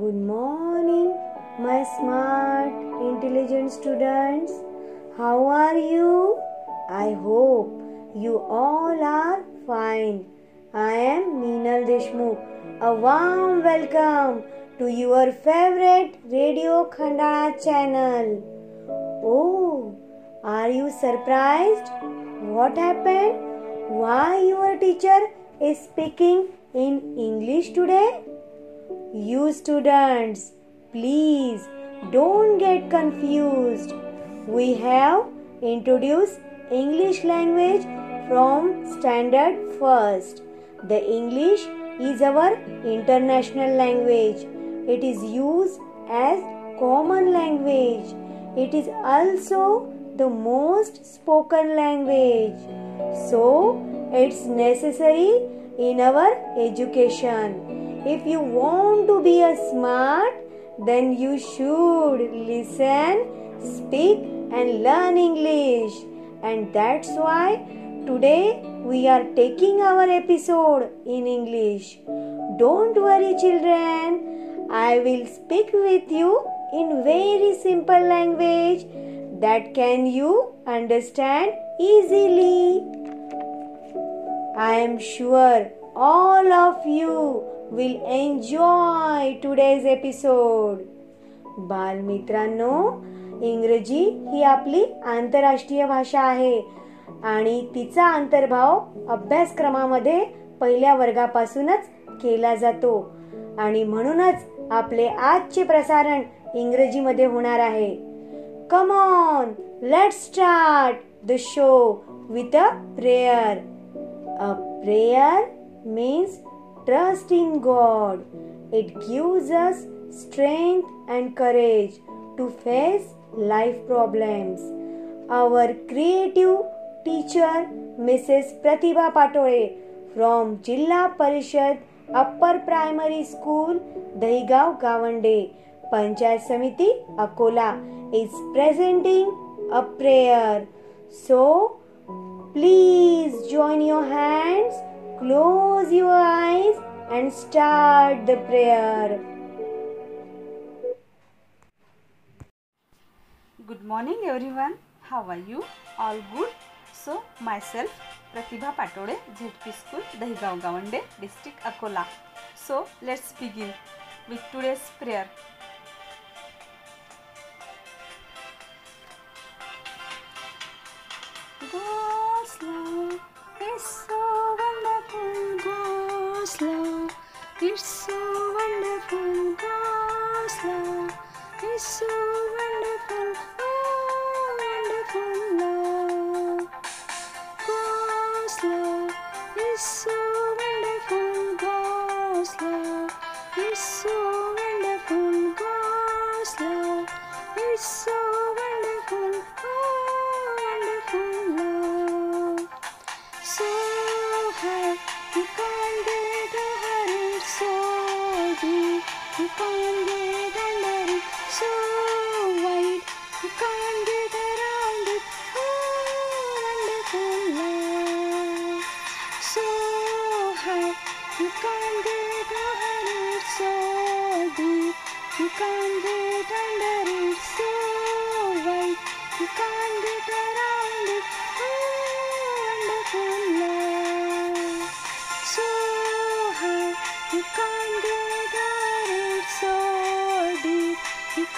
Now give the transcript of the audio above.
Good morning, my smart, intelligent students. How are you? I hope you all are fine. I am Meenal Deshmukh. A warm welcome to your favorite Radio Khandala channel. Oh, are you surprised? What happened? Why your teacher is speaking in English today? You students, please don't get confused. We have introduced English language from standard first. The English is our international language. It is used as common language. It is also the most spoken language. So, it's necessary in our education. If you want to be a smart, then you should listen, speak, and learn English. And that's why today we are taking our episode in English. Don't worry, children. I will speak with you in very simple language that can you understand easily. I am sure all of you will enjoy today's episode बालमित्रांनो इंग्रजी ही आपली आंतरराष्ट्रीय भाषा आहे आणि तिचा अंतर्भाव अभ्यासक्रमामध्ये पहिल्या वर्गापासूनच केला जातो. आणि म्हणूनच आपले आजचे प्रसारण इंग्रजीमध्ये होणार आहे. Come on let start the show with a prayer a prayer means trust in God. It gives us strength and courage to face life problems. Our creative teacher, Mrs. Pratibha Patole from Jilla Parishad Upper Primary School, Dahigaon Gawande, Panchayat Samiti, Akola, is presenting a prayer. So, please join your hands close your eyes, and start the prayer. Good morning everyone. How are you? All good? So myself Pratibha Patole, ZP School, Dahigaon Gawande, District Akola. So let's begin with today's prayer. Is so wonderful. God's love is so wonderful. Oh, wonderful love. God's love is so wonderful. God's love is so can't under it. So wide, you around it. Oh, wonderful love. So high, you can't get over under it. So wide, you can't get around it. Oh, wonderful love. So high, you can't